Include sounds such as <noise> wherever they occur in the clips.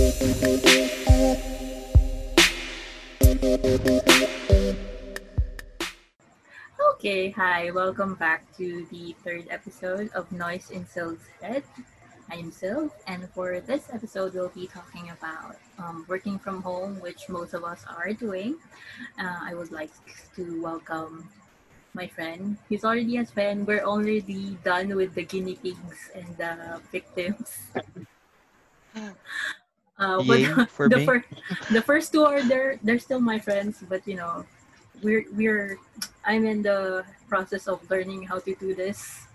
Okay, hi, welcome back to the third episode of Noise in Syl's Head. I'm Syl, and for this episode, we'll be talking about um, working from home, which most of us are doing. Uh, I would like to welcome my friend. He's already a friend. We're already done with the guinea pigs and the victims. <laughs> <laughs> Uh, <laughs> but for the me. first, the first two are there. They're still my friends, but you know, we're we're. I'm in the process of learning how to do this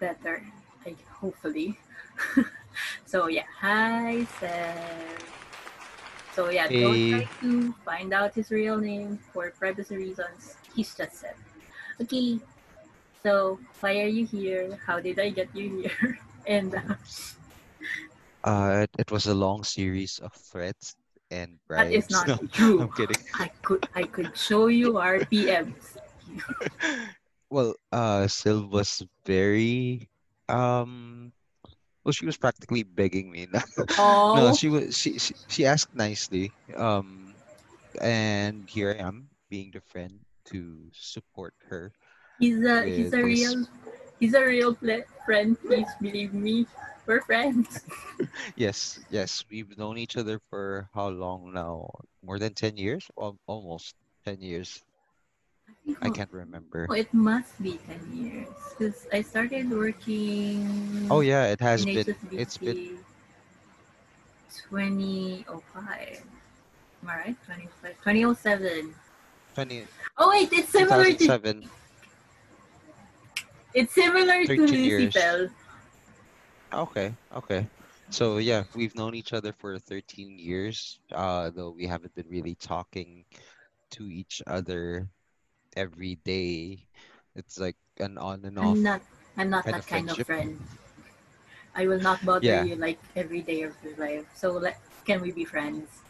better. Like hopefully. <laughs> so yeah, hi Seth. So yeah, don't Hey. try to find out his real name for privacy reasons. He's just Seth. Okay. So why are you here? How did I get you here? <laughs> and uh, Uh, it, it was a long series of threats and that is not <laughs> No, true. I'm kidding. <laughs> I could I could show you our PMs. <laughs> Well, uh, Syl was very, um, well, she was practically begging me. No, Oh, she was she, she she asked nicely. Um, and here I am being the friend to support her he's a he's a real he's a real pl- friend. Please believe me. We're friends. <laughs> Yes, yes, we've known each other for how long now? More than 10 years? Al almost 10 years. I can't remember. Oh, it must be ten years because I started working Oh yeah, it has been. It's been 2005. Am I right? 25, 2007. 20, Oh wait, it's similar to 2007. It's similar to 13 years. Lucifer. Okay, okay. So yeah, we've known each other for 13 years, uh, though we haven't been really talking to each other every day. It's like an on and off I'm not I'm not that kind of friend. I will not bother Yeah. you like every day of your life. So let can we be friends?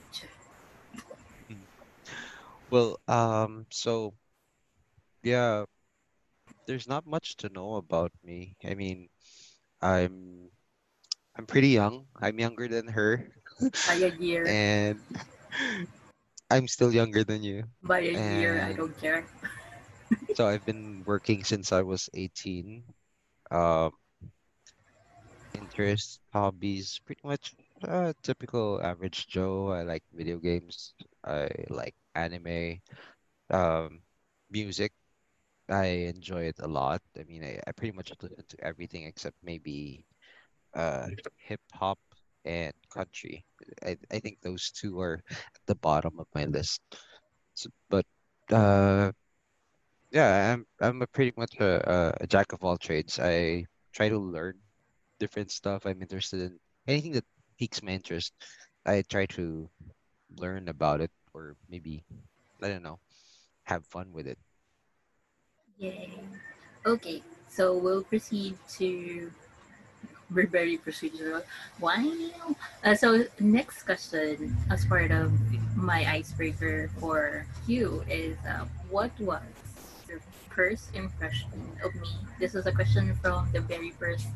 Well, um, so yeah, there's not much to know about me. I mean, I'm I'm pretty young. I'm younger than her, By a year. <laughs> and I'm still younger than you. By a year, I don't care. So I've been working since I was 18. Um, interests, hobbies, pretty much uh, typical average Joe. I like video games. I like anime. Um, music. I enjoy it a lot. I mean, I, I pretty much listen to everything except maybe uh, hip hop and country. I, I think those two are at the bottom of my list. So, but uh, yeah, I'm I'm a pretty much a, a, a jack of all trades. I try to learn different stuff. I'm interested in anything that piques my interest. I try to learn about it or maybe, I don't know, have fun with it. Yay. Okay, so we'll proceed to we're very procedural. Wow. Uh, so next question, as part of my icebreaker for you, is uh, what was your first impression of me? This is a question from the very first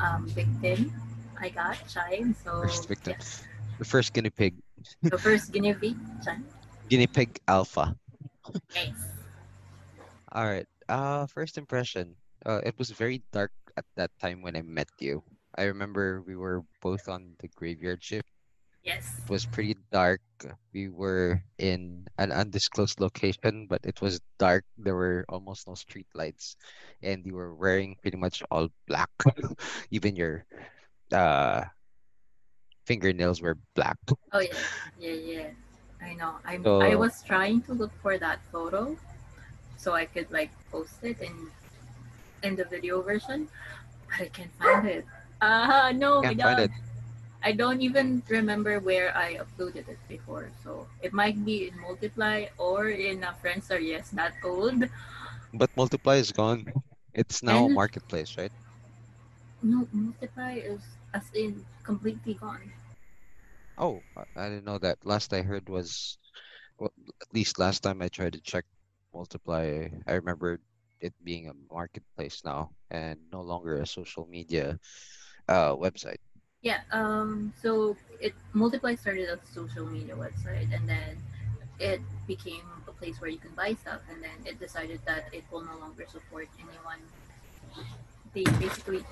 um, victim I got, Chai. So First victim. yeah, The first guinea pig. the first guinea pig, Chai. Guinea pig alpha. Nice. All right. Uh, first impression. Uh, it was very dark at that time when I met you. I remember we were both on the graveyard ship. Yes. It was pretty dark. We were in an undisclosed location, but it was dark. There were almost no street lights, and you were wearing pretty much all black. <laughs> Even your uh fingernails were black. Oh yeah, yeah, yeah. I know. I'm. So- I was trying to look for that photo, so I could like post it in in the video version, but I can't find it. Uh no, I Can't find don't. it. I don't even remember where I uploaded it before, so it might be in Multiply or in a Friendster Yes That Old. But Multiply is gone. It's now And- marketplace, right? No, Multiply is as in completely gone. Oh, I- I didn't know that. Last I heard was, well, at least last time I tried to check Multiply, I remember it being a marketplace now and no longer a social media uh, website. Yeah. Um. So it multiply started as a social media website, and then it became a place where you can buy stuff, and then it decided that it will no longer support anyone. They basically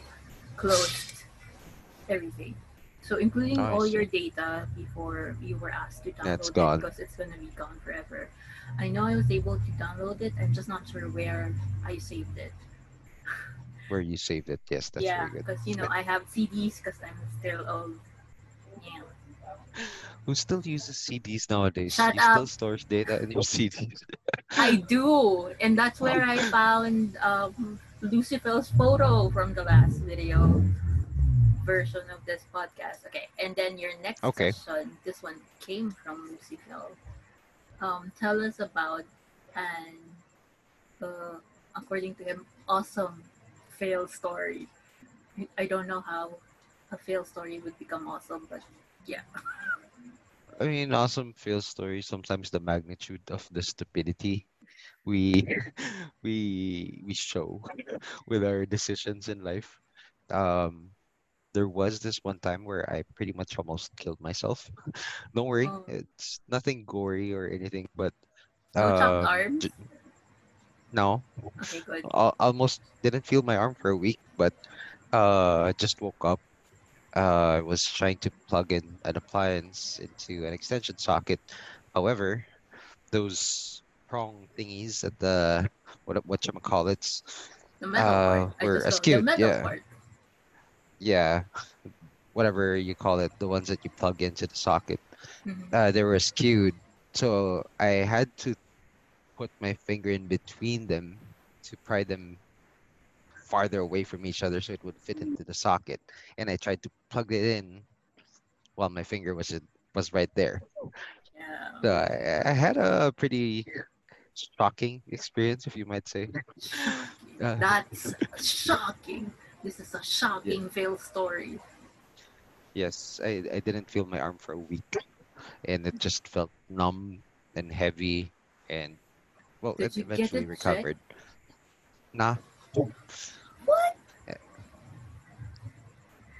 closed everything. So including Oh, all your data before you were asked to That's download it because it's gonna be gone forever. I know I was able to download it. I'm just not sure where I saved it. Where you saved it. Yes, that's yeah, very good. Yeah, because you know I have CDs because I'm still old. Yeah. Who still uses CDs nowadays? Shut you up. still stores data in your <laughs> CDs? I do, and that's where I found um, Lucifer's photo from the last video version of this podcast. Okay, and then your next Okay. question, this one came from Lucifer. Um, tell us about an, uh, according to him, awesome fail story. I don't know how a fail story would become awesome, but yeah. I mean, awesome fail story. Sometimes the magnitude of the stupidity we <laughs> we we show <laughs> with our decisions in life. Um, there was this one time where I pretty much almost killed myself. <laughs> Don't worry, Oh. it's nothing gory or anything, but arms. j- no, Okay, good. al- almost didn't feel my arm for a week, but uh, I just woke up. Uh, I was trying to plug in an appliance into an extension socket. However, those prong thingies at the what what you call it? The metal uh, part. I were askew, the metal yeah. part. Yeah, whatever you call it, the ones that you plug into the socket. Mhm. Uh, they were skewed, so I had to put my finger in between them to pry them farther away from each other so it would fit into the socket. And I tried to plug it in while my finger was in, was right there. Yeah. So I, I had a pretty shocking experience, if you might say. <laughs> Uh, That's shocking. This is a shocking fail story. yes, I, I didn't feel my arm for a week, and it just felt numb and heavy, and well, Did it eventually it checked? recovered. Nah. What?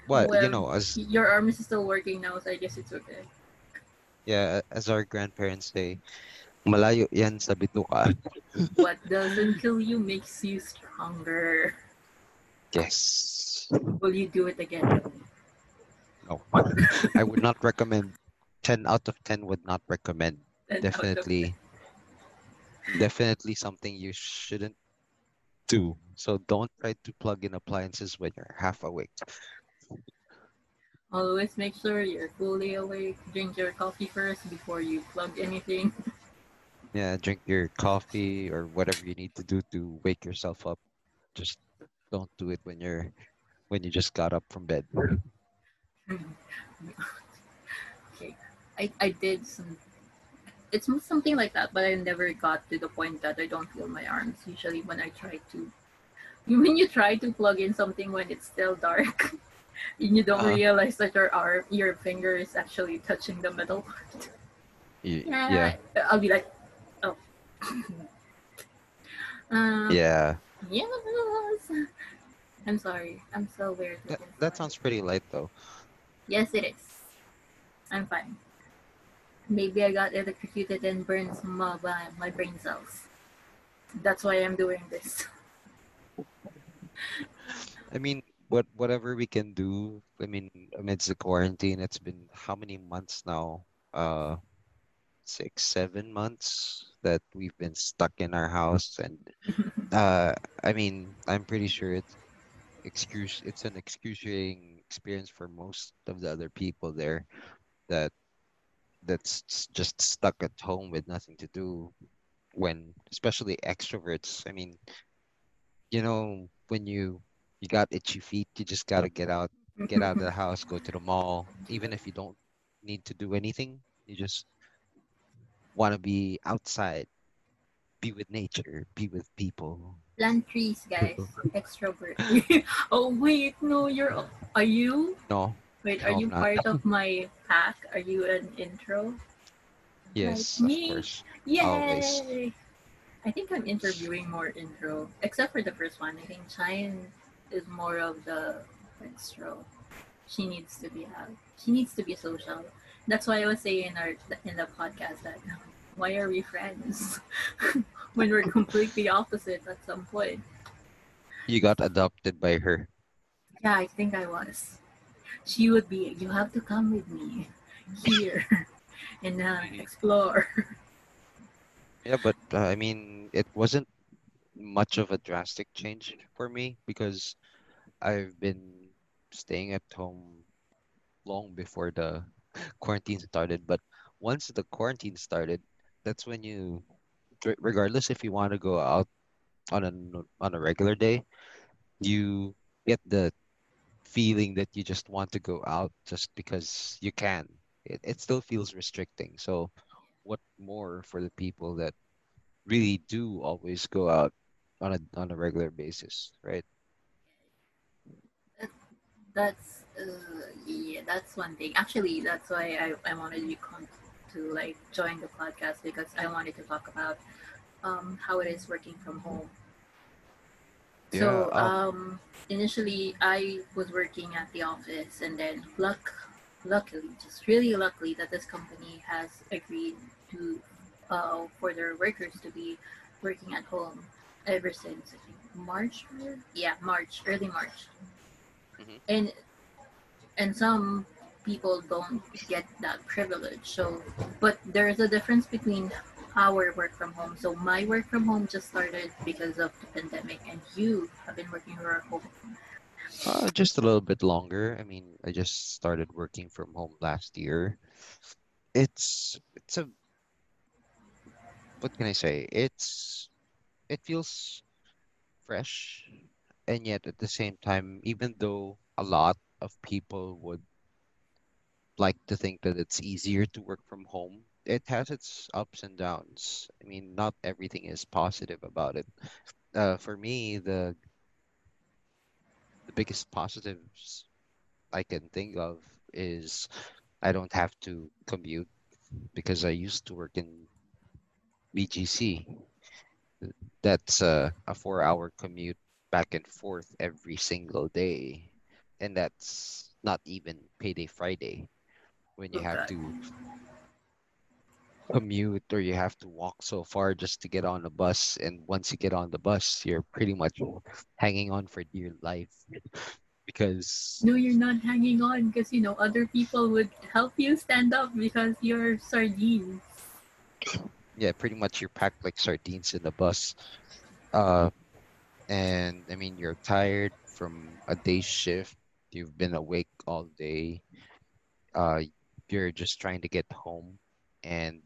What Well, you know, as Your arm is still working now, so I guess it's okay. yeah, as our grandparents say, malayo yan sa bituka. What doesn't kill you makes you stronger. Yes. Will you do it again? No. I would not recommend. Ten out of ten would not recommend. And out of- Definitely, definitely something you shouldn't do. So don't try to plug in appliances when you're half awake. Always make sure you're fully awake. Drink your coffee first before you plug anything. Yeah, drink your coffee or whatever you need to do to wake yourself up. Just don't do it when you're when you just got up from bed. okay, I, I did some. It's something like that, but I never got to the point that I don't feel my arms. Usually, when I try to, <laughs> when you try to plug in something when it's still dark, and <laughs> you don't Uh-huh. realize that your arm, your finger is actually touching the metal part. Y- <laughs> Yeah, Yeah, I'll be like, oh. um, yeah. Yes. I'm sorry. I'm so weird. That, that sounds pretty light though. Yes, it is. I'm fine. Maybe I got electrocuted and burned some of my, my brain cells. That's why I'm doing this. <laughs> I mean, what whatever we can do. I mean, amidst the quarantine, it's been how many months now? Uh, six, seven months that we've been stuck in our house, and <laughs> uh, I mean, I'm pretty sure it's excuse. It's an excruciating experience for most of the other people there that that's just stuck at home with nothing to do. When, especially extroverts, I mean, you know, when you you got itchy feet, you just gotta get out, get out of the house, go to the mall. Even if you don't need to do anything, you just want to be outside, be with nature, be with people. Plant trees, guys. <laughs> Extrovert. <laughs> oh wait, no, you're. Are you? No, Wait, are No, you part of <laughs> my pack? Are you an intro? yes, Like of me? course. Yay! Always. I think I'm interviewing more intro, except for the first one. I think Cheyenne is more of the extro. she needs to be out. She needs to be social. That's why I was saying in our in the podcast that why are we friends <laughs> when we're completely opposite at some point? You got adopted by her. Yeah, I think I was. She would be. You have to come with me here <laughs> and uh, explore. <laughs> Yeah, but uh, I mean, it wasn't much of a drastic change for me because I've been staying at home long before the quarantine started. But once the quarantine started, that's when you, regardless if you want to go out on a on a regular day, you get the feeling that you just want to go out just because you can. It it still feels restricting. So what more for the people that really do always go out on a on a regular basis, right? That's uh, yeah, that's one thing. Actually, that's why I, I wanted you to like join the podcast because I wanted to talk about um, how it is working from home. Yeah, So um, initially, I was working at the office, and then luck, luckily, just really luckily, that this company has agreed to uh, for their workers to be working at home ever since I think March. Yeah, March, early March, mhm. and and some people don't get that privilege. So, but there is a difference between our work from home. So my work from home just started because of the pandemic, and you have been working from home. Uh, just a little bit longer. I mean, I just started working from home last year. It's it's a what can I say? It's it feels fresh, and yet at the same time, even though a lot of people would like to think that it's easier to work from home, it has its ups and downs. I mean, not everything is positive about it. Uh, for me, the the biggest positives I can think of is I don't have to commute because I used to work in BGC. That's a, a four hour commute back and forth every single day. And that's not even payday Friday when you have to commute or you have to walk so far just to get on a bus. And once you get on the bus, you're pretty much hanging on for dear life <laughs> because No, you're not hanging on because you know other people would help you stand up because you're sardines. yeah, pretty much you're packed like sardines in the bus. Uh, and I mean, you're tired from a day shift. You've been awake all day. Uh, you're just trying to get home. And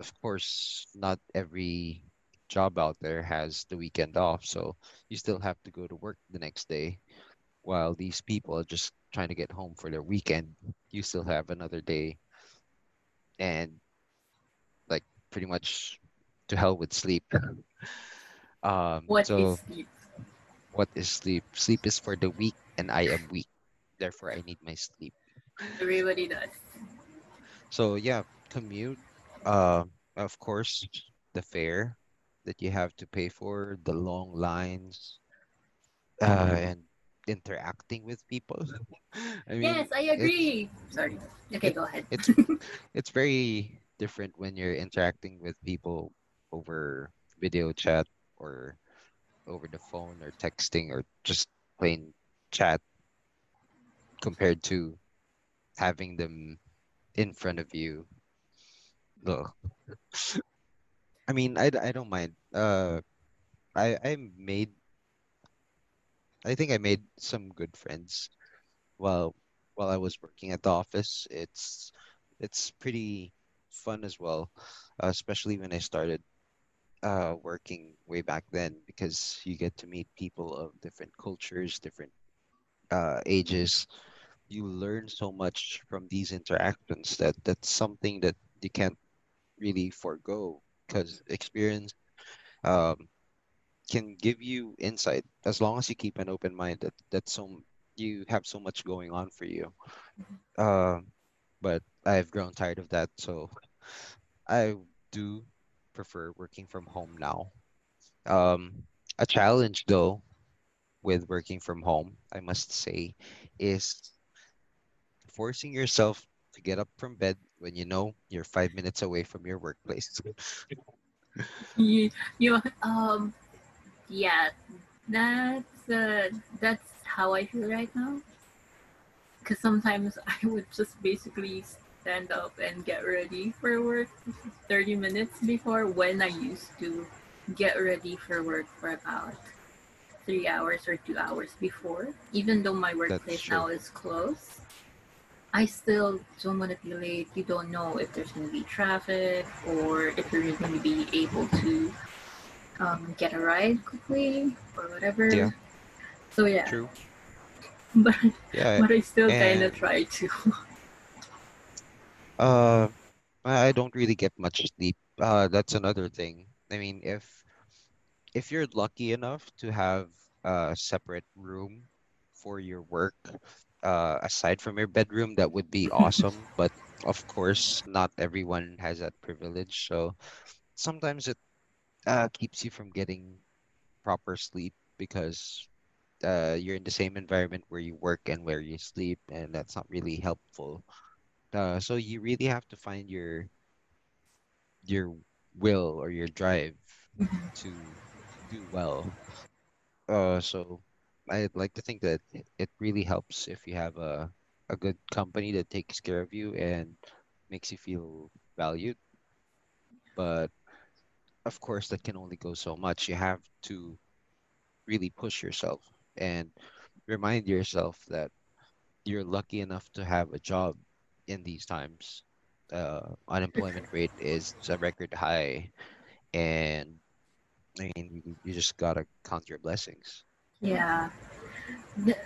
of course, not every job out there has the weekend off. So you still have to go to work the next day. While these people are just trying to get home for their weekend, you still have another day. And like pretty much to hell with sleep. <laughs> Um, What is so sleep? what is sleep? Sleep is for the weak, and I am weak. Therefore, I need my sleep. Everybody does. So yeah, commute. Uh, of course, the fare that you have to pay for, the long lines, uh, and interacting with people. <laughs> I Yes, I agree. Sorry. Okay, it go ahead. it's <laughs> it's very different when you're interacting with people over video chat or over the phone or texting or just plain chat compared to having them in front of you. Ugh. I mean, I, I don't mind. Uh, I I made I think I made some good friends while while I was working at the office. It's it's pretty fun as well, uh, especially when I started uh working way back then because you get to meet people of different cultures, different uh ages. You learn so much from these interactions that that's something that you can't really forego because experience um can give you insight. As long as you keep an open mind that that's so you have so much going on for you. Um but i've grown tired of that so i do prefer working from home now. Um a challenge though with working from home i must say is forcing yourself to get up from bed when you know you're five minutes away from your workplace. you you um yeah that's uh, that's how I feel right now. Because sometimes <laughs> I would just basically stand up and get ready for work 30 minutes before when I used to get ready for work for about three hours or two hours before. Even though my workplace now is close, I still don't want to be late. You don't know if there's going to be traffic or if you're going to be able to um, get a ride quickly or whatever. Yeah. So yeah. True. <laughs> But Yeah. but I still kind of try to. <laughs> Uh, I I don't really get much sleep. Uh, that's another thing. I mean, if if you're lucky enough to have a separate room for your work, uh, aside from your bedroom, that would be awesome. <laughs> But of course, not everyone has that privilege. So sometimes it uh, keeps you from getting proper sleep because uh, you're in the same environment where you work and where you sleep, and that's not really helpful. Uh, so you really have to find your your will or your drive Mhm. to do well. Uh, so I'd like to think that it really helps if you have a a good company that takes care of you and makes you feel valued. But of course, that can only go so much. You have to really push yourself and remind yourself that you're lucky enough to have a job in these times. Uh, unemployment rate is a record high, and I mean, you, you just gotta count your blessings. Yeah.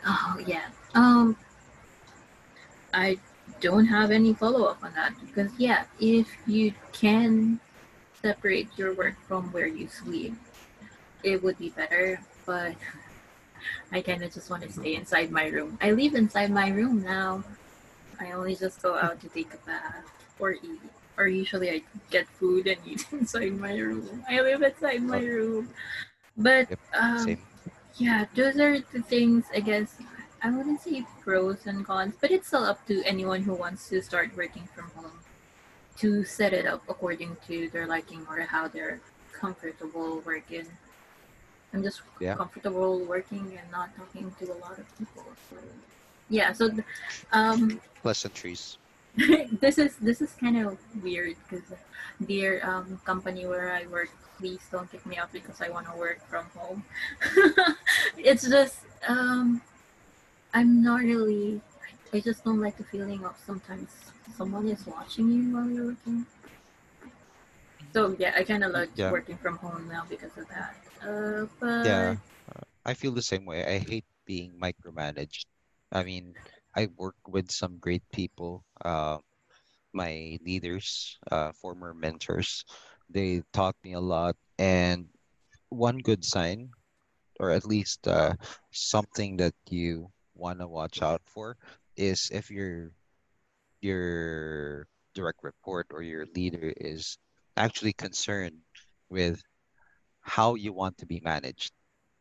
Oh yeah. Um, I don't have any follow up on that because yeah, if you can separate your work from where you sleep, it would be better. But <laughs> I kind of just want to stay inside my room. I live inside my room now. I only just go out to take a bath or eat. Or usually I get food and eat <laughs> inside my room. I live inside my Oh. room. But Yep, um. Yeah, those are the things, I guess. I wouldn't say pros and cons, but it's still up to anyone who wants to start working from home to set it up according to their liking or how they're comfortable working. I'm just Yeah. comfortable working and not talking to a lot of people. So, yeah, so um, Pleasantries. <laughs> this is this is kind of weird because dear um, company where I work, please don't kick me out because I want to work from home. <laughs> it's just um, I'm not really. I just don't like the feeling of sometimes someone is watching you while you're working. So yeah, I kind of like Yeah. working from home now because of that. Uh, but Yeah, I feel the same way. I hate being micromanaged. I mean, I work with some great people, uh, my leaders, uh, former mentors. They taught me a lot, and one good sign, or at least uh, something that you want to watch out for, is if your your direct report or your leader is actually concerned with how you want to be managed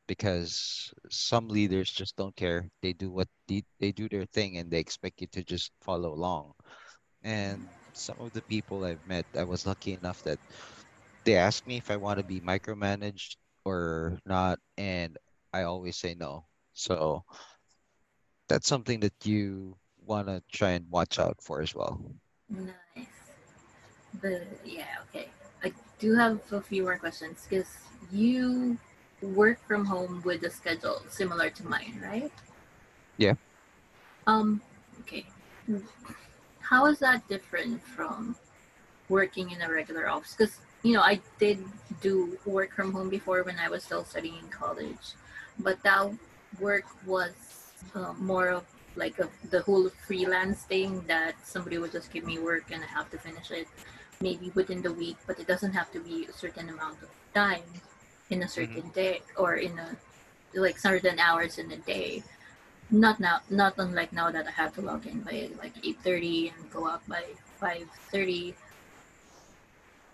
because some leaders just don't care. They do what they, they do their thing and they expect you to just follow along. And mm-hmm. some of the people I've met, I was lucky enough that they ask me if I want to be micromanaged or not, and I always say no. So that's something that you want to try and watch out for as well. Nice. But yeah, okay. I do have a few more questions because you work from home with a schedule similar to mine, right? Yeah. Um, okay. How is that different from working in a regular office? Because, you know, I did do work from home before when I was still studying in college, but that work was uh, more of like a, the whole freelance thing that somebody would just give me work and I have to finish it maybe within the week, but it doesn't have to be a certain amount of time in a certain day or in a like certain hours in a day. Not now, not unlike now that I have to log in by like eight thirty and go out by five thirty.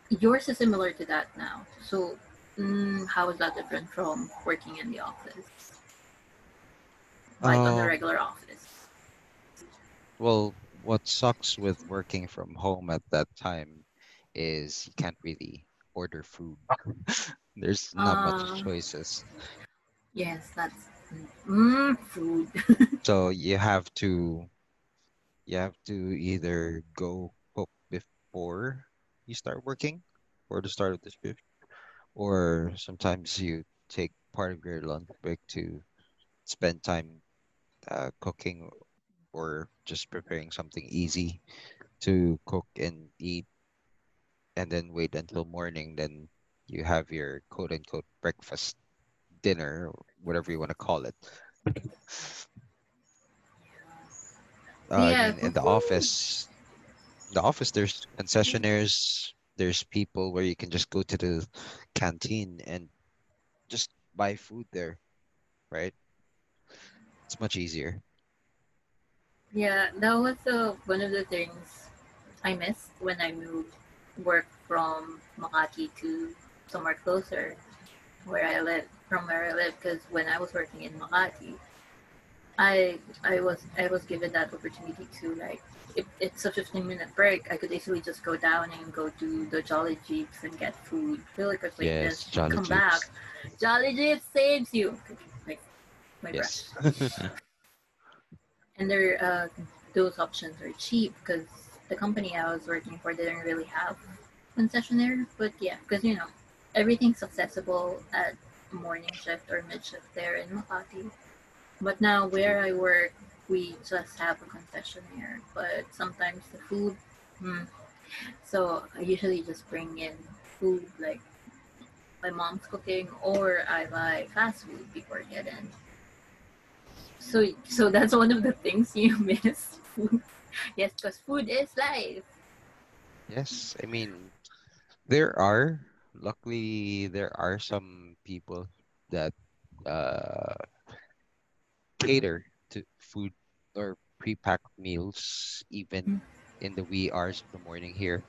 Yours is similar to that now. So, mm, how is that different from working in the office? Like on the Um, regular office. Well, what sucks with working from home at that time is you can't really order food. <laughs> There's not much Uh, choices. yes, that's mm, food. <laughs> So you have to you have to either go cook before you start working or the start of the shift, or sometimes you take part of your lunch break to spend time uh, cooking or just preparing something easy to cook and eat and then wait until morning then you have your quote unquote breakfast dinner or whatever you want to call it uh, yeah. mean in the office the office there's concessionaires there's people where you can just go to the canteen and just buy food there right it's much easier Yeah, that was uh, one of the things I missed when I moved work from Makati to somewhere closer where I live from where I live because when I was working in Makati I I was I was given that opportunity to like if it's a 15 minute break I could easily just go down and go to the Jolly Jeeps and get food. Fill like like yes this. Jolly come back. Jolly Jeeps saves you. Like my breath. And there uh, those options are cheap because the company I was working for didn't really have concessionaire. But yeah, because you know everything's accessible at morning shift or mid shift there in Makati. But now where I work, we just have a concessionaire. But sometimes the food, hmm. so I usually just bring in food like my mom's cooking, or I buy fast food before getting. So so that's one of the things you <laughs> miss. Food. Yes, because food is life. yes i mean There are, luckily, there are some people that uh, cater to food or pre-packed meals even in the wee hours of the morning here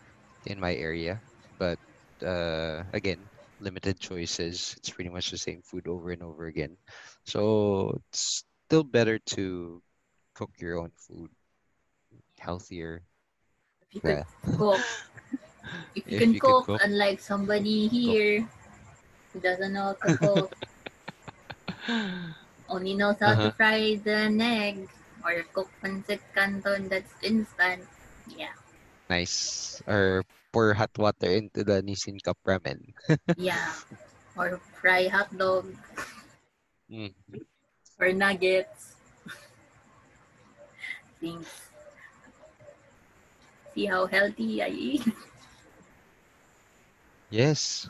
in my area. But uh, again, limited choices. It's pretty much the same food over and over again. So it's still better to cook your own food, healthier. If you could Yeah, cook, if you if can you cook, cook, unlike somebody cook. here who doesn't know how to cook, <laughs> only knows how to Uh-huh. fry the egg or cook pancit canton that's instant. Yeah, Nice. Or pour hot water into the Nissin Cup ramen. <laughs> yeah. Or fry hot dog Mm. or nuggets. <laughs> Things. See how healthy I eat. Yes,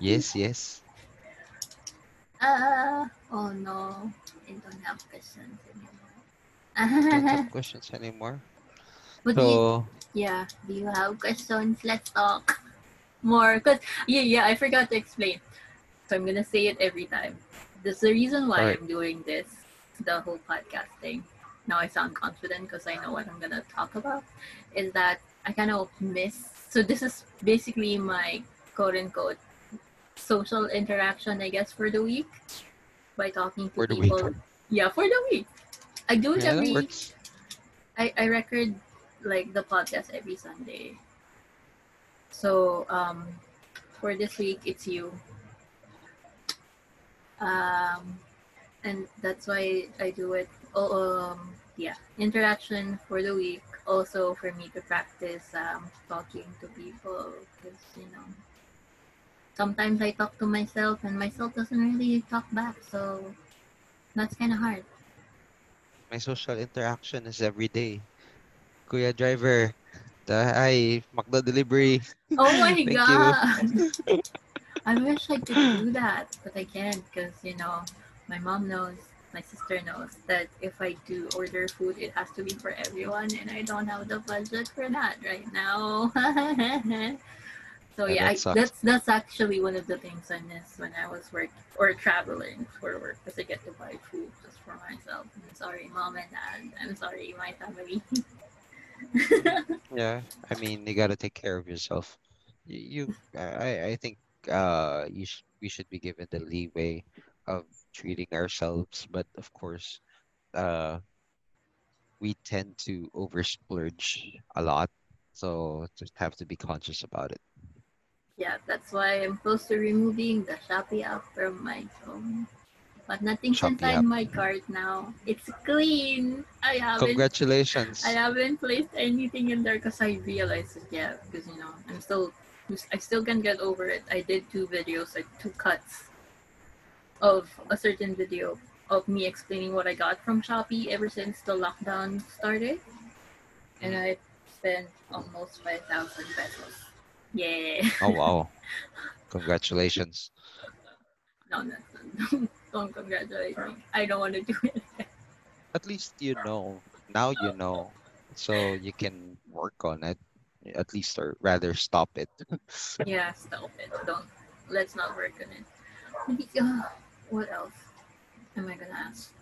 yes, yes. Uh, oh no, I don't have questions Don't anymore. have <laughs> questions anymore. but do you, So, yeah, do you have questions? Let's talk more. Cause yeah, yeah, I forgot to explain. So I'm gonna say it every time. This the reason why Alright. I'm doing this, the whole podcast thing. Now I sound confident because I know what I'm gonna talk about. Is that I kind of miss. So this is basically my quote unquote social interaction, I guess, for the week by talking to for the week. people. Yeah, for the week. I do it Yeah, every. works. I, I record like the podcast every Sunday. So um, for this week, it's you. Um, and that's why I do it. Oh, um, yeah, interaction for the week. Also for me to practice um, talking to people because you know sometimes I talk to myself and myself doesn't really talk back. So that's kind of hard. My social interaction is every day. Kuya driver, the hi, McDo delivery. Oh my <laughs> god! <laughs> I wish I could do that, but I can't because you know my mom knows, my sister knows that if I do order food, it has to be for everyone, and I don't have the budget for that right now. <laughs> so Yeah, yeah, that I, that's that's actually one of the things I miss when I was work or traveling for work because I get to buy food just for myself. I'm sorry, mom and dad. I'm sorry, my family. Yeah, I mean, you gotta take care of yourself. You, you I, I think uh, you sh we should be given the leeway of treating ourselves, but of course, uh, we tend to over splurge a lot, so just have to be conscious about it. Yeah, that's why I'm close to removing the Shopee app from my phone. But nothing's Shopee inside app. my cart now. It's clean. I haven't Congratulations. I haven't placed anything in there because I realized it. Yeah, because you know I'm still I still can't get over it. I did two videos, like two cuts of a certain video of me explaining what I got from Shopee ever since the lockdown started, and I spent almost five thousand pesos. Yeah. <laughs> Oh wow. <laughs> Congratulations. No, no, no, <laughs> don't congratulate me. I don't want to do it. At least you know. Now you know. So you can work on it. At least or rather stop it. Yeah, stop it. Don't. Let's not work on it. Uh, what else am I gonna ask?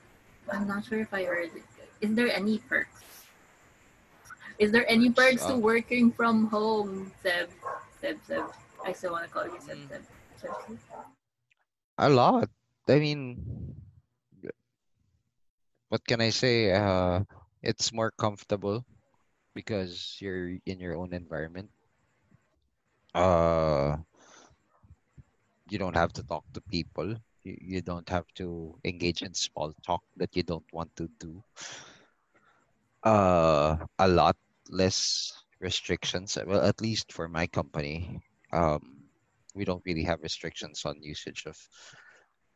I'm not sure if I heard. It. Is there any perks? Is there any Perks, to working from home, Seb? Seb, Seb. I still want to call you Seb, Mm. Seb. Seb, Seb. A lot. I mean, what can I say? Uh, it's more comfortable because you're in your own environment. Uh, you don't have to talk to people. You, you don't have to engage in small talk that you don't want to do. Uh, a lot less restrictions. Well, at least for my company, um, we don't really have restrictions on usage of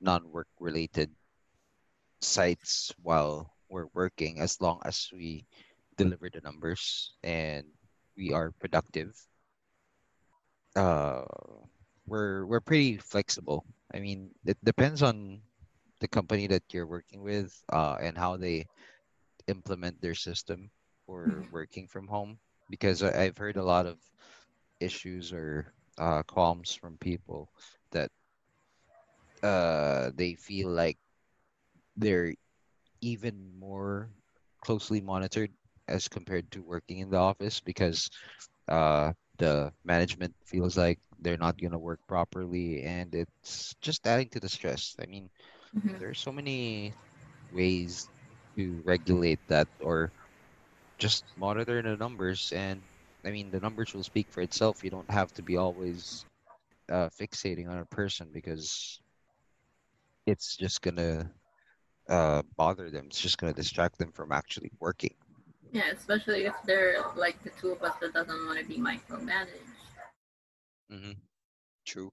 non-work related sites while we're working as long as we deliver the numbers and we are productive uh we're we're pretty flexible i mean it depends on the company that you're working with uh and how they implement their system for Mhm. working from home because I, i've heard a lot of issues or uh qualms from people that uh they feel like they're even more closely monitored as compared to working in the office because uh, the management feels like they're not going to work properly and it's just adding to the stress. I mean, Mhm. there's so many ways to regulate that or just monitor the numbers and I mean the numbers will speak for itself. You don't have to be always uh, fixating on a person because it's just gonna uh, bother them. It's just gonna distract them from actually working. Yeah, especially if they're like the two of us that doesn't want to be micromanaged. Mm-hmm. True.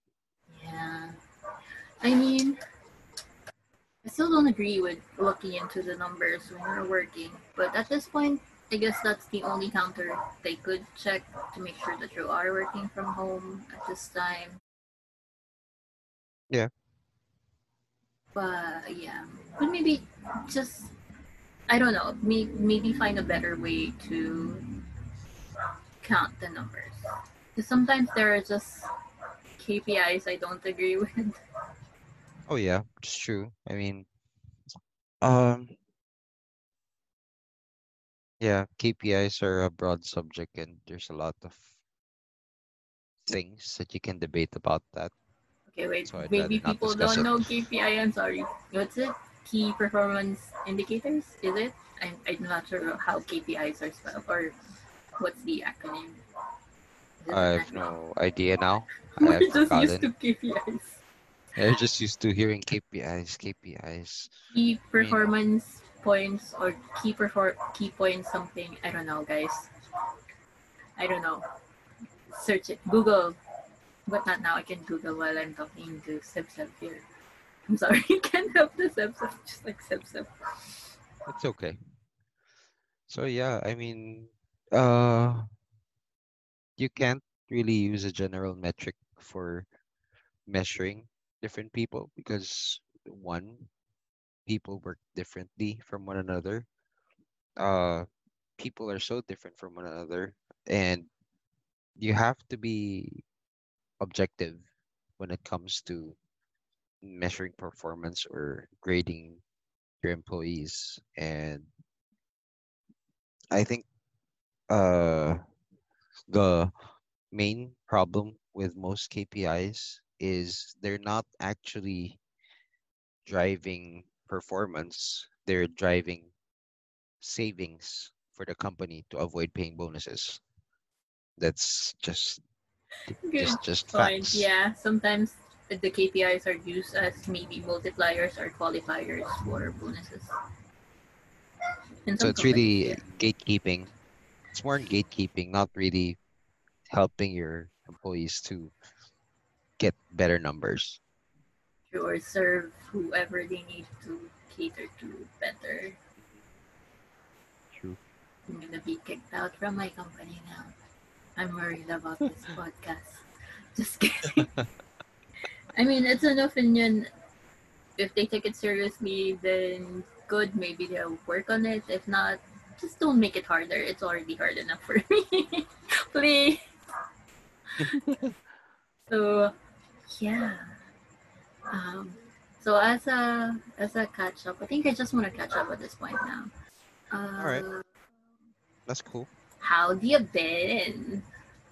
Yeah. I mean, I still don't agree with looking into the numbers when we're working, but at this point, I guess that's the only counter they could check to make sure that you are working from home at this time. Yeah. But yeah, but maybe just I don't know. May, maybe find a better way to count the numbers. Because sometimes there are just KPIs I don't agree <laughs> with. Oh yeah, it's true. I mean, um, yeah, KPIs are a broad subject, and there's a lot of things that you can debate about that. Okay, wait. So Maybe people don't it. know KPI. I'm sorry. What's it? Key performance indicators? Is it? I'm, I'm not sure how KPIs are spelled or what's the acronym. I have no idea now. <laughs> I We're just used to. KPIs. I'm just used to hearing KPIs, KPIs. Key performance points or key perfor- key points something. I don't know, guys. I don't know. Search it. Google. But not now. I can Google while I'm talking to Seb Seb here. I'm sorry. <laughs> Can't help the Seb. Just like Seb Seb. It's okay. So yeah, I mean, uh, you can't really use a general metric for measuring different people because one, people work differently from one another. Uh, people are so different from one another, and you have to be objective when it comes to measuring performance or grading your employees. And I think uh, the main problem with most KPIs is they're not actually driving performance, they're driving savings for the company to avoid paying bonuses. That's just Good just just point. facts. Yeah, sometimes the KPIs are used as maybe multipliers or qualifiers for bonuses. So it's really yeah. gatekeeping. It's more gatekeeping, not really helping your employees to get better numbers. Or serve whoever they need to cater to better. True. I'm gonna be kicked out from my company now. I'm worried about this <laughs> podcast. Just kidding. <laughs> I mean, it's an opinion. If they take it seriously, then good. Maybe they'll work on it. If not, just don't make it harder. It's already hard enough for me. <laughs> Please. <laughs> so, yeah. Um, so as a as a catch up, I think I just want to catch up at this point now. Uh, All right. That's cool. how have you been?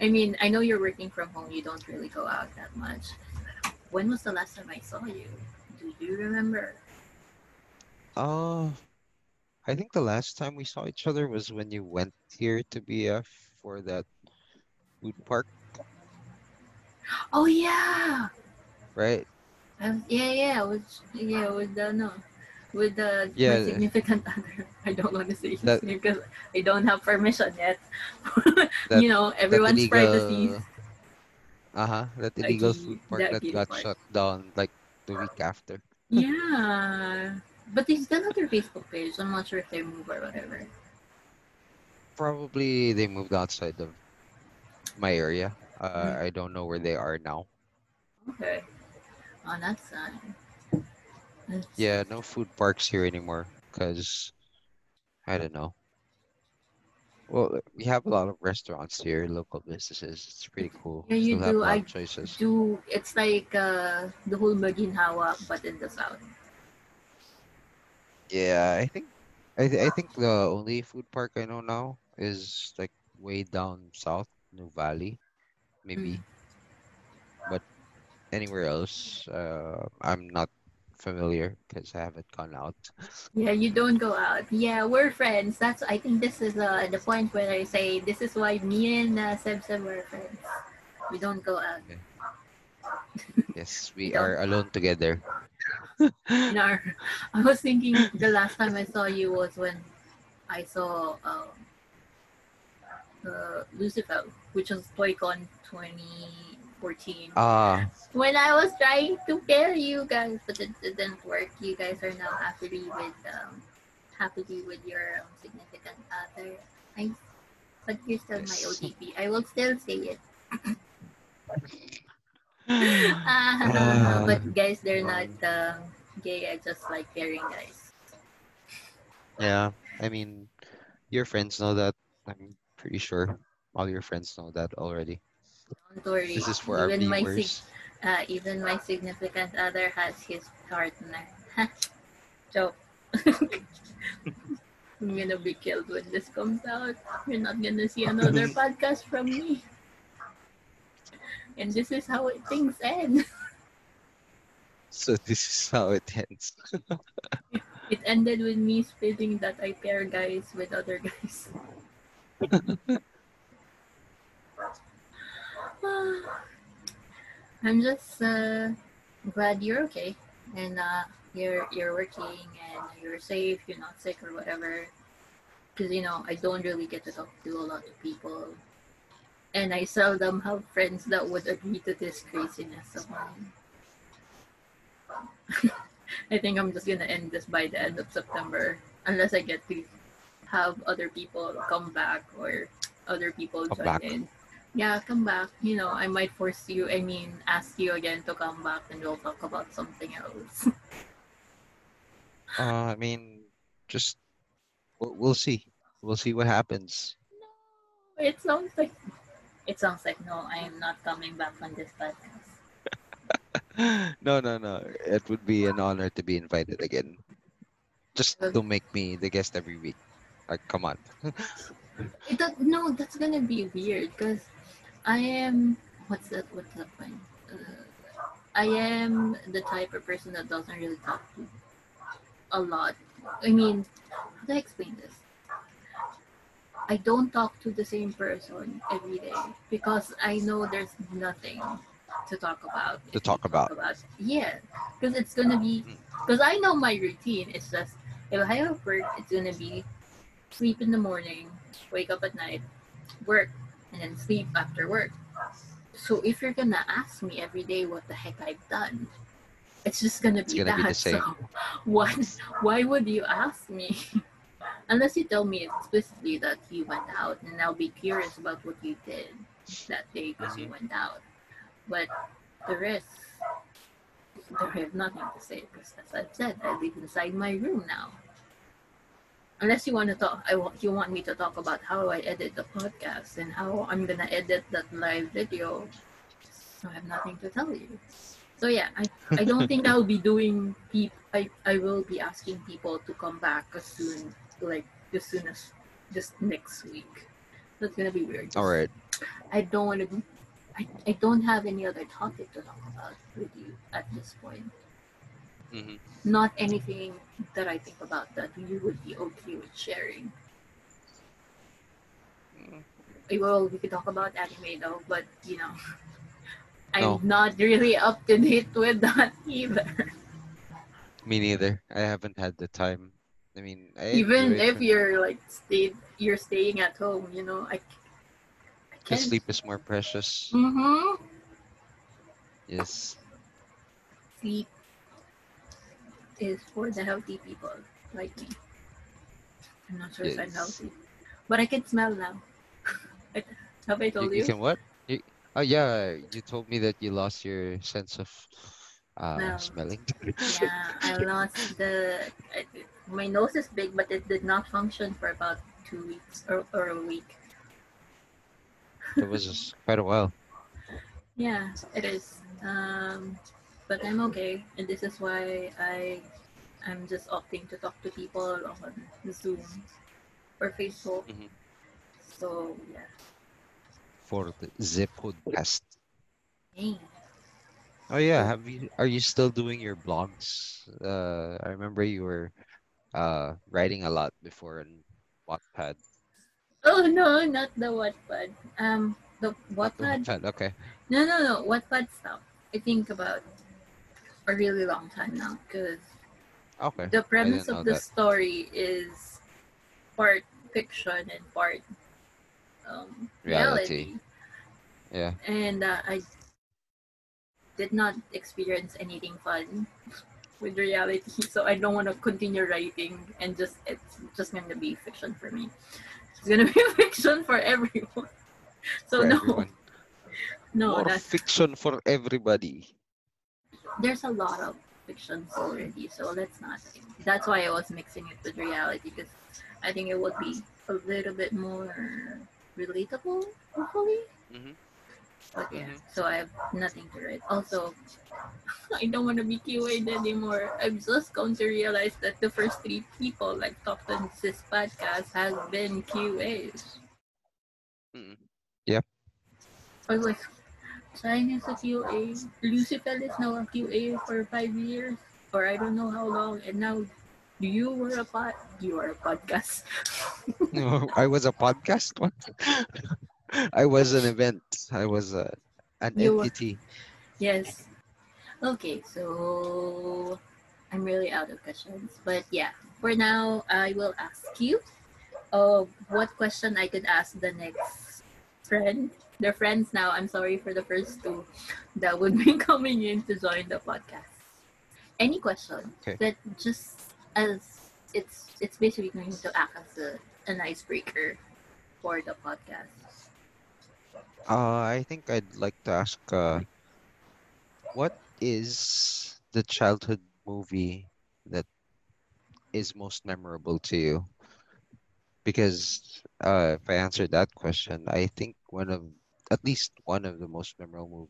I mean, I know you're working from home. You don't really go out that much. When was the last time I saw you? Do you remember? Uh, I think the last time we saw each other was when you went here to BF for that food park, Oh yeah, right? I yeah, yeah, was, yeah, with the no, with the Yeah. my significant <laughs> other. I don't want to say his That- name because I don't have permission yet. <laughs> That- you know, everyone's privacy. Uh-huh, that illegal Agi- food park the that got park. shut down like the week after. Yeah, but they still have their Facebook page. I'm not sure if they move or whatever. Probably they moved outside of my area. Uh, Mm. I don't know where they are now. Okay, on that side. Yeah, no food parks here anymore because I don't know. Well, we have a lot of restaurants here, local businesses. It's pretty cool. Yeah, you Still do. I choices. do it's like uh the whole Maginhawa but in the south. Yeah, I think I th I think the only food park I know now is like way down south, Nuvali, maybe. But anywhere else, uh, I'm not familiar because I haven't gone out. Yeah, you don't go out. Yeah, we're friends. That's I think this is uh the point where I say this is why me and uh, Seb Seb were friends. We don't go out. <laughs> Yes, we are alone together. In our, I was thinking the last time I saw you was when I saw um uh, Lucifer, which was ToyCon 2014. Ah, when I was trying to pair you guys, but it didn't work. You guys are now happily with um, happily with your um, significant other. I, but you're still my. OTP. I will still say it. <sighs> Ah. but guys, they're not um, gay. I just like pairing guys. yeah. I mean, your friends know that. I'm pretty sure all your friends know that already. Don't worry. This is for our even my sig- uh, even my significant other has his partner. <laughs> Joke. <laughs> I'm gonna be killed when this comes out. You're not gonna see another <laughs> podcast from me. And this is how it, things end. So this is how it ends. It ended with me spitting that I pair guys with other guys. <sighs> I'm just uh, glad you're okay and uh, you're you're working and you're safe. You're not sick or whatever. Because you know I don't really get to talk to a lot of people, and I seldom have friends that would agree to this craziness of mine. <laughs> I think I'm just gonna end this by the end of September, unless I get to have other people come back or other people Come join back. in. Yeah, come back. You know, I might force you. I mean, ask you again to come back, and we'll talk about something else. <laughs> Uh, I mean, just we'll, we'll see. We'll see what happens. No, it sounds like it sounds like no, I am not coming back on this podcast. <laughs> No, no, no. It would be an honor to be invited again. Just Okay. don't make me the guest every week. Like, come on. <laughs> It no, that's gonna be weird because I am what's that? What's that point? Uh, I am the type of person that doesn't really talk to a lot. I mean, how do I explain this? I don't talk to the same person every day because I know there's nothing to talk about. To talk about. Yeah, because it's gonna be because I know my routine. It's just if I have work, it's gonna be sleep in the morning, wake up at night, work, and then sleep after work. So if you're gonna ask me every day what the heck I've done, it's just gonna be gonna that. be the same. So <laughs> what? Why would you ask me? <laughs> Unless you tell me explicitly that you went out, and I'll be curious about what you did that day because you went out. But the rest, I have nothing to say because, as I've said, I live inside my room now. Unless you want to talk, I want you want me to talk about how I edit the podcast and how I'm gonna edit that live video. So I have nothing to tell you. So yeah, I, I don't think I'll be doing peop I, I will be asking people to come back as soon like as soon as just next week. That's gonna be weird. All right. I don't want to. I, I don't have any other topic to talk about with you at this point. Hmm Not anything that I think about that you would be okay with sharing. Eh, Well, we could talk about anime though, but you know, <laughs> I'm No. not really up to date with that <laughs> either. Me neither. I haven't had the time. I mean, I Even if you're like stayed, you're staying at home. You know, I, can't. sleep is more precious. Mm-hmm. Yes. Sleep is for the healthy people like me. I'm not sure if I'm healthy, but I can smell now. <laughs> Have I told you you? can what? You, oh yeah, you told me that you lost your sense of uh Smell. smelling. <laughs> Yeah, I lost the. I, my nose is big, but it did not function for about two weeks or, or a week. It was quite a while. <laughs> Yeah, it is. Um, but I'm okay, and this is why I, I'm just opting to talk to people on Zoom or Facebook. Mhm. So yeah. for the Zip podcast. Dang. Oh yeah, have you are you still doing your blogs? Uh, I remember you were uh writing a lot before on Wattpad. Oh no, not the Wattpad. Um, the Not the Wattpad. Wattpad, Okay. No, no, no. Wattpad stuff. I think about a really long time now because Okay. the premise of the that. story is part fiction and part um, Reality. reality. Yeah. And uh, I did not experience anything fun with reality, <laughs> so I don't want to continue writing and just it's just going to be fiction for me. It's going <laughs> to be fiction for everyone. So for no, everyone. <laughs> no, More that's fiction for everybody. There's a lot of fictions already, so let's not. That's why I was mixing it with reality because I think it would be a little bit more relatable, hopefully. Mhm. But yeah, Mhm. so I have nothing to write. Also, <laughs> I don't want to be QA'd anymore. I'm just going to realize that the first three people like talked on this podcast has been QAs. Mm. I was Shine is a QA. Lucifer is now a QA for five years, or I don't know how long. And now, you were a pod. You are a podcast. <laughs> No, I was a podcast one. <laughs> I was an event. I was a an You were- yes. Okay, so I'm really out of questions, but yeah. For now, I will ask you, uh, what question I could ask the next friend. They're friends now. I'm sorry for the first two that would be <laughs> coming in to join the podcast. Any question Okay. that just as it's it's basically going to act as a, an icebreaker for the podcast. Uh, I think I'd like to ask, uh, what is the childhood movie that is most memorable to you? Because uh, if I answer that question, I think one of, at least one of the most memorable,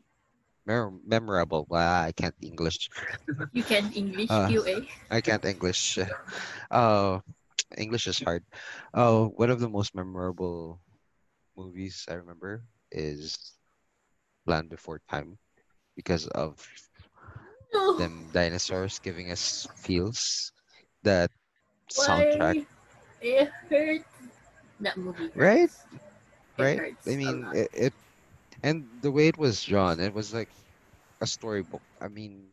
memorable. Well, I can't English. You can English Uh, QA. I can't English. Uh, English is hard. Uh, one of the most memorable movies I remember is Land Before Time because of No. them dinosaurs giving us feels. That soundtrack. It hurts That movie hurts. Right? It right? I mean, it, it and the way it was drawn, it was like a storybook. I mean,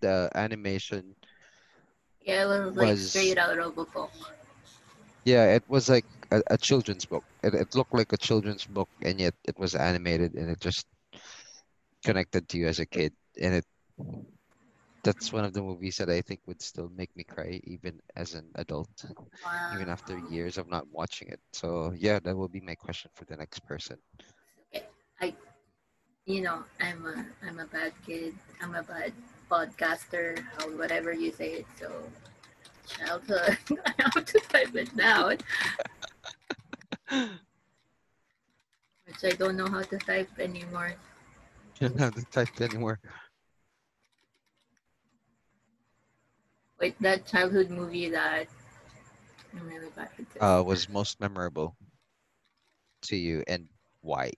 the animation Yeah, it was like was straight out of a book. yeah, it was like a, a children's book. It it looked like a children's book, and yet it was animated, and it just connected to you as a kid. And it that's one of the movies that I think would still make me cry even as an adult, even after years of not watching it. So yeah, that will be my question for the next person. Okay. I, you know, I'm a, I'm a bad kid. I'm a bad podcaster. How whatever you say it. So, childhood. <laughs> I have to type it down, which I don't know how to type anymore. <laughs> You don't have to type anymore. Wait, that childhood movie that I'm really bad at. Uh, was most memorable to you and why?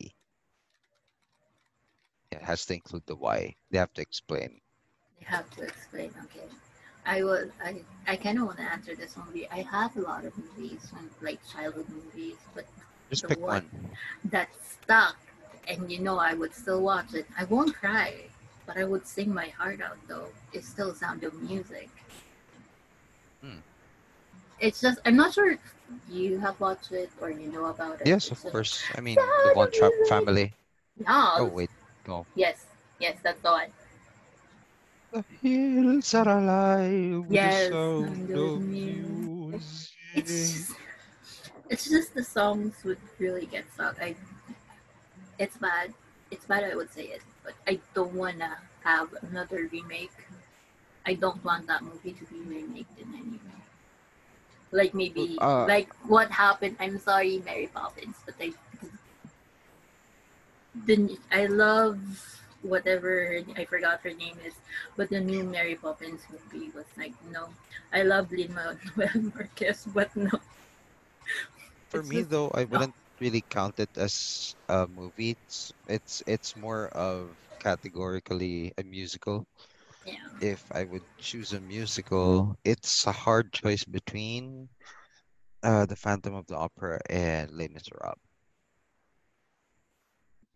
Has to include the why. They have to explain. They have to explain. Okay, I was I I kind of want to answer this movie. I have a lot of movies, like childhood movies, but Just pick one. one. that stuck, and you know I would still watch it. I won't cry, but I would sing my heart out though. It's still Sound of Music. Hmm. It's just I'm not sure if you have watched it or you know about it. Yes, of It's course. I mean, the Von Trapp family. Yeah. Oh wait, no. Yes. Yes, that's the one. The hills are alive with Yes, the sound sound of of music. It's just, it's just the songs would really get stuck. I, it's bad. It's bad. I would say it, but I don't wanna have another remake. I don't want that movie to be remade in any way. Like maybe Uh, like what happened. I'm sorry, Mary Poppins, but I, the I love whatever I forgot her name is, but the new Mary Poppins movie was like no. I love Lin <laughs> Manuel Marquez, but no. <laughs> For It's me just- though, I wouldn't really count it as a movie. It's it's it's more of categorically a musical. Yeah. If I would choose a musical, it's a hard choice between uh, The Phantom of the Opera and Les Miserables.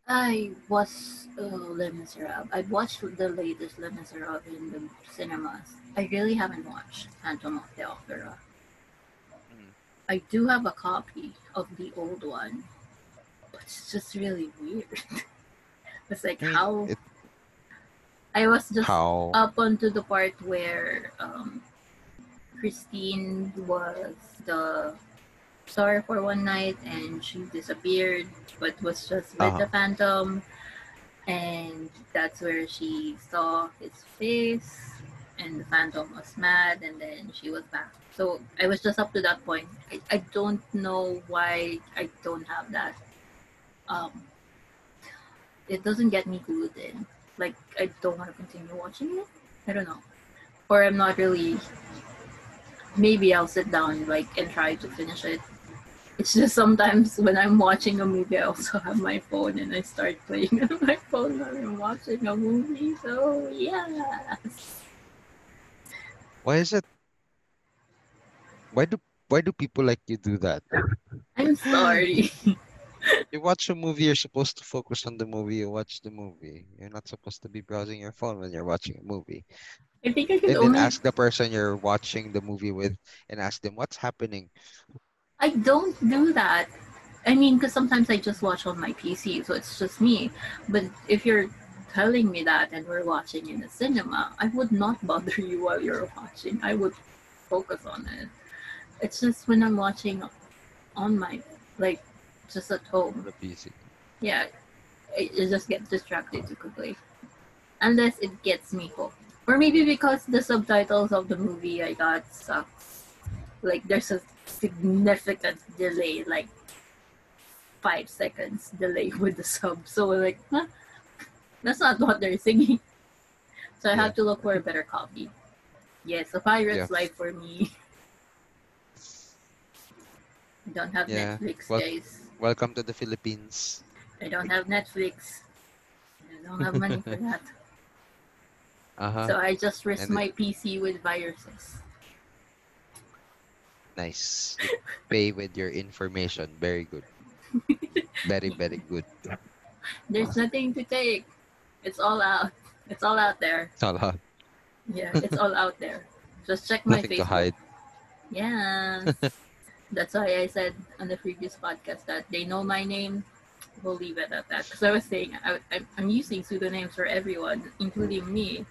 I was uh, Les Miserables. I watched the latest Les Miserables in the cinemas. I really haven't watched Phantom of the Opera. Mm. I do have a copy of the old one, but it's just really weird. <laughs> it's like how it, I was just how up onto the part where um, Christine was the star for one night and she disappeared, but was just with Uh-huh. the Phantom. And that's where she saw his face, and the Phantom was mad, and then she was back. So I was just up to that point. I, I don't know why I don't have that. Um, it doesn't get me glued in like I don't want to continue watching it. I don't know, or I'm not really. Maybe I'll sit down like and try to finish it. It's just sometimes when I'm watching a movie, I also have my phone and I start playing <laughs> on my phone while I'm watching a movie. So yes, why is it why do why do people like you do that? I'm sorry. <laughs> You watch a movie, you're supposed to focus on the movie, you watch the movie. You're not supposed to be browsing your phone when you're watching a movie. I think I could And then only. ask the person you're watching the movie with and ask them what's happening. I don't do that. I mean, because sometimes I just watch on my PC, so it's just me. But if you're telling me that and we're watching in the cinema, I would not <laughs> bother you while you're watching. I would focus on it. It's just when I'm watching on my, like, just at on home. the PC. Yeah, I, I just get distracted too quickly. Unless it gets me hooked. Or maybe because the subtitles of the movie I got sucks. Like, there's a significant delay, like five seconds delay with the sub. So we're like, huh? That's not what they're singing. So I Yeah. have to look for a better copy. Yes, a pirate's Yeah. life for me. I don't have Yeah, Netflix, well- guys. Welcome to the Philippines. I don't have Netflix. I don't have money for <laughs> that. Uh-huh. So I just risk And it- my PC with viruses. Nice. You pay with your information. Very good. Very, very good. There's nothing to take. It's all out. It's all out there. It's not a lot. Yeah, it's all out there. Just check my Nothing to Facebook. hide. Yeah. <laughs> That's why I said on the previous podcast that they know my name. We'll leave it at that. Because I was saying I, I, I'm using pseudonyms for everyone, including me.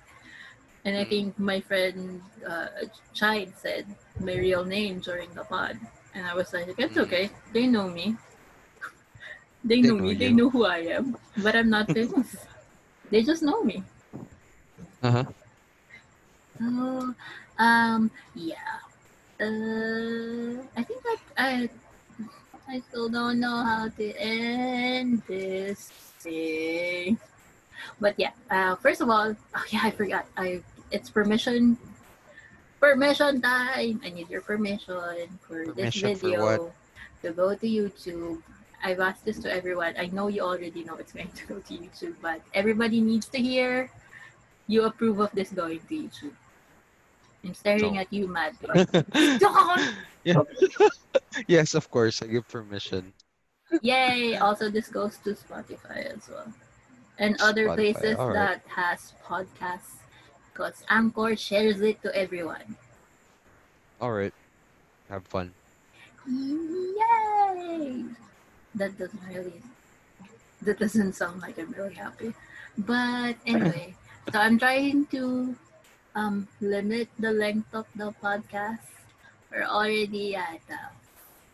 And I Mm. think my friend uh, Chide said my real name during the pod. And I was like, it's Mm. okay. They know me. <laughs> They They know know me. They know who I am. But I'm not <laughs> famous. they just know me. Uh-huh. Oh, um, yeah. Uh, I think I, I, I still don't know how to end this thing. But yeah, uh, first of all, <laughs> oh yeah, I forgot. I it's permission, permission time. I need your permission for this Permission for video what? to go to YouTube. I've asked this to everyone. I know you already know it's going to go to YouTube, but everybody needs to hear you approve of this going to YouTube. I'm staring No. at you, Matt. <laughs> Don't! yeah. <laughs> yes, of course. I give permission. Yay! Also, this goes to Spotify as well. And other Spotify, places alright. that has podcasts. Because Anchor shares it to everyone. All right. Have fun. Yay! That doesn't really, that doesn't sound like I'm really happy. But anyway, <laughs> so I'm trying to um, limit the length of the podcast. We're already at uh,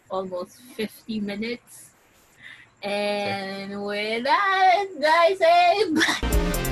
almost 50 minutes. And with that, I say bye.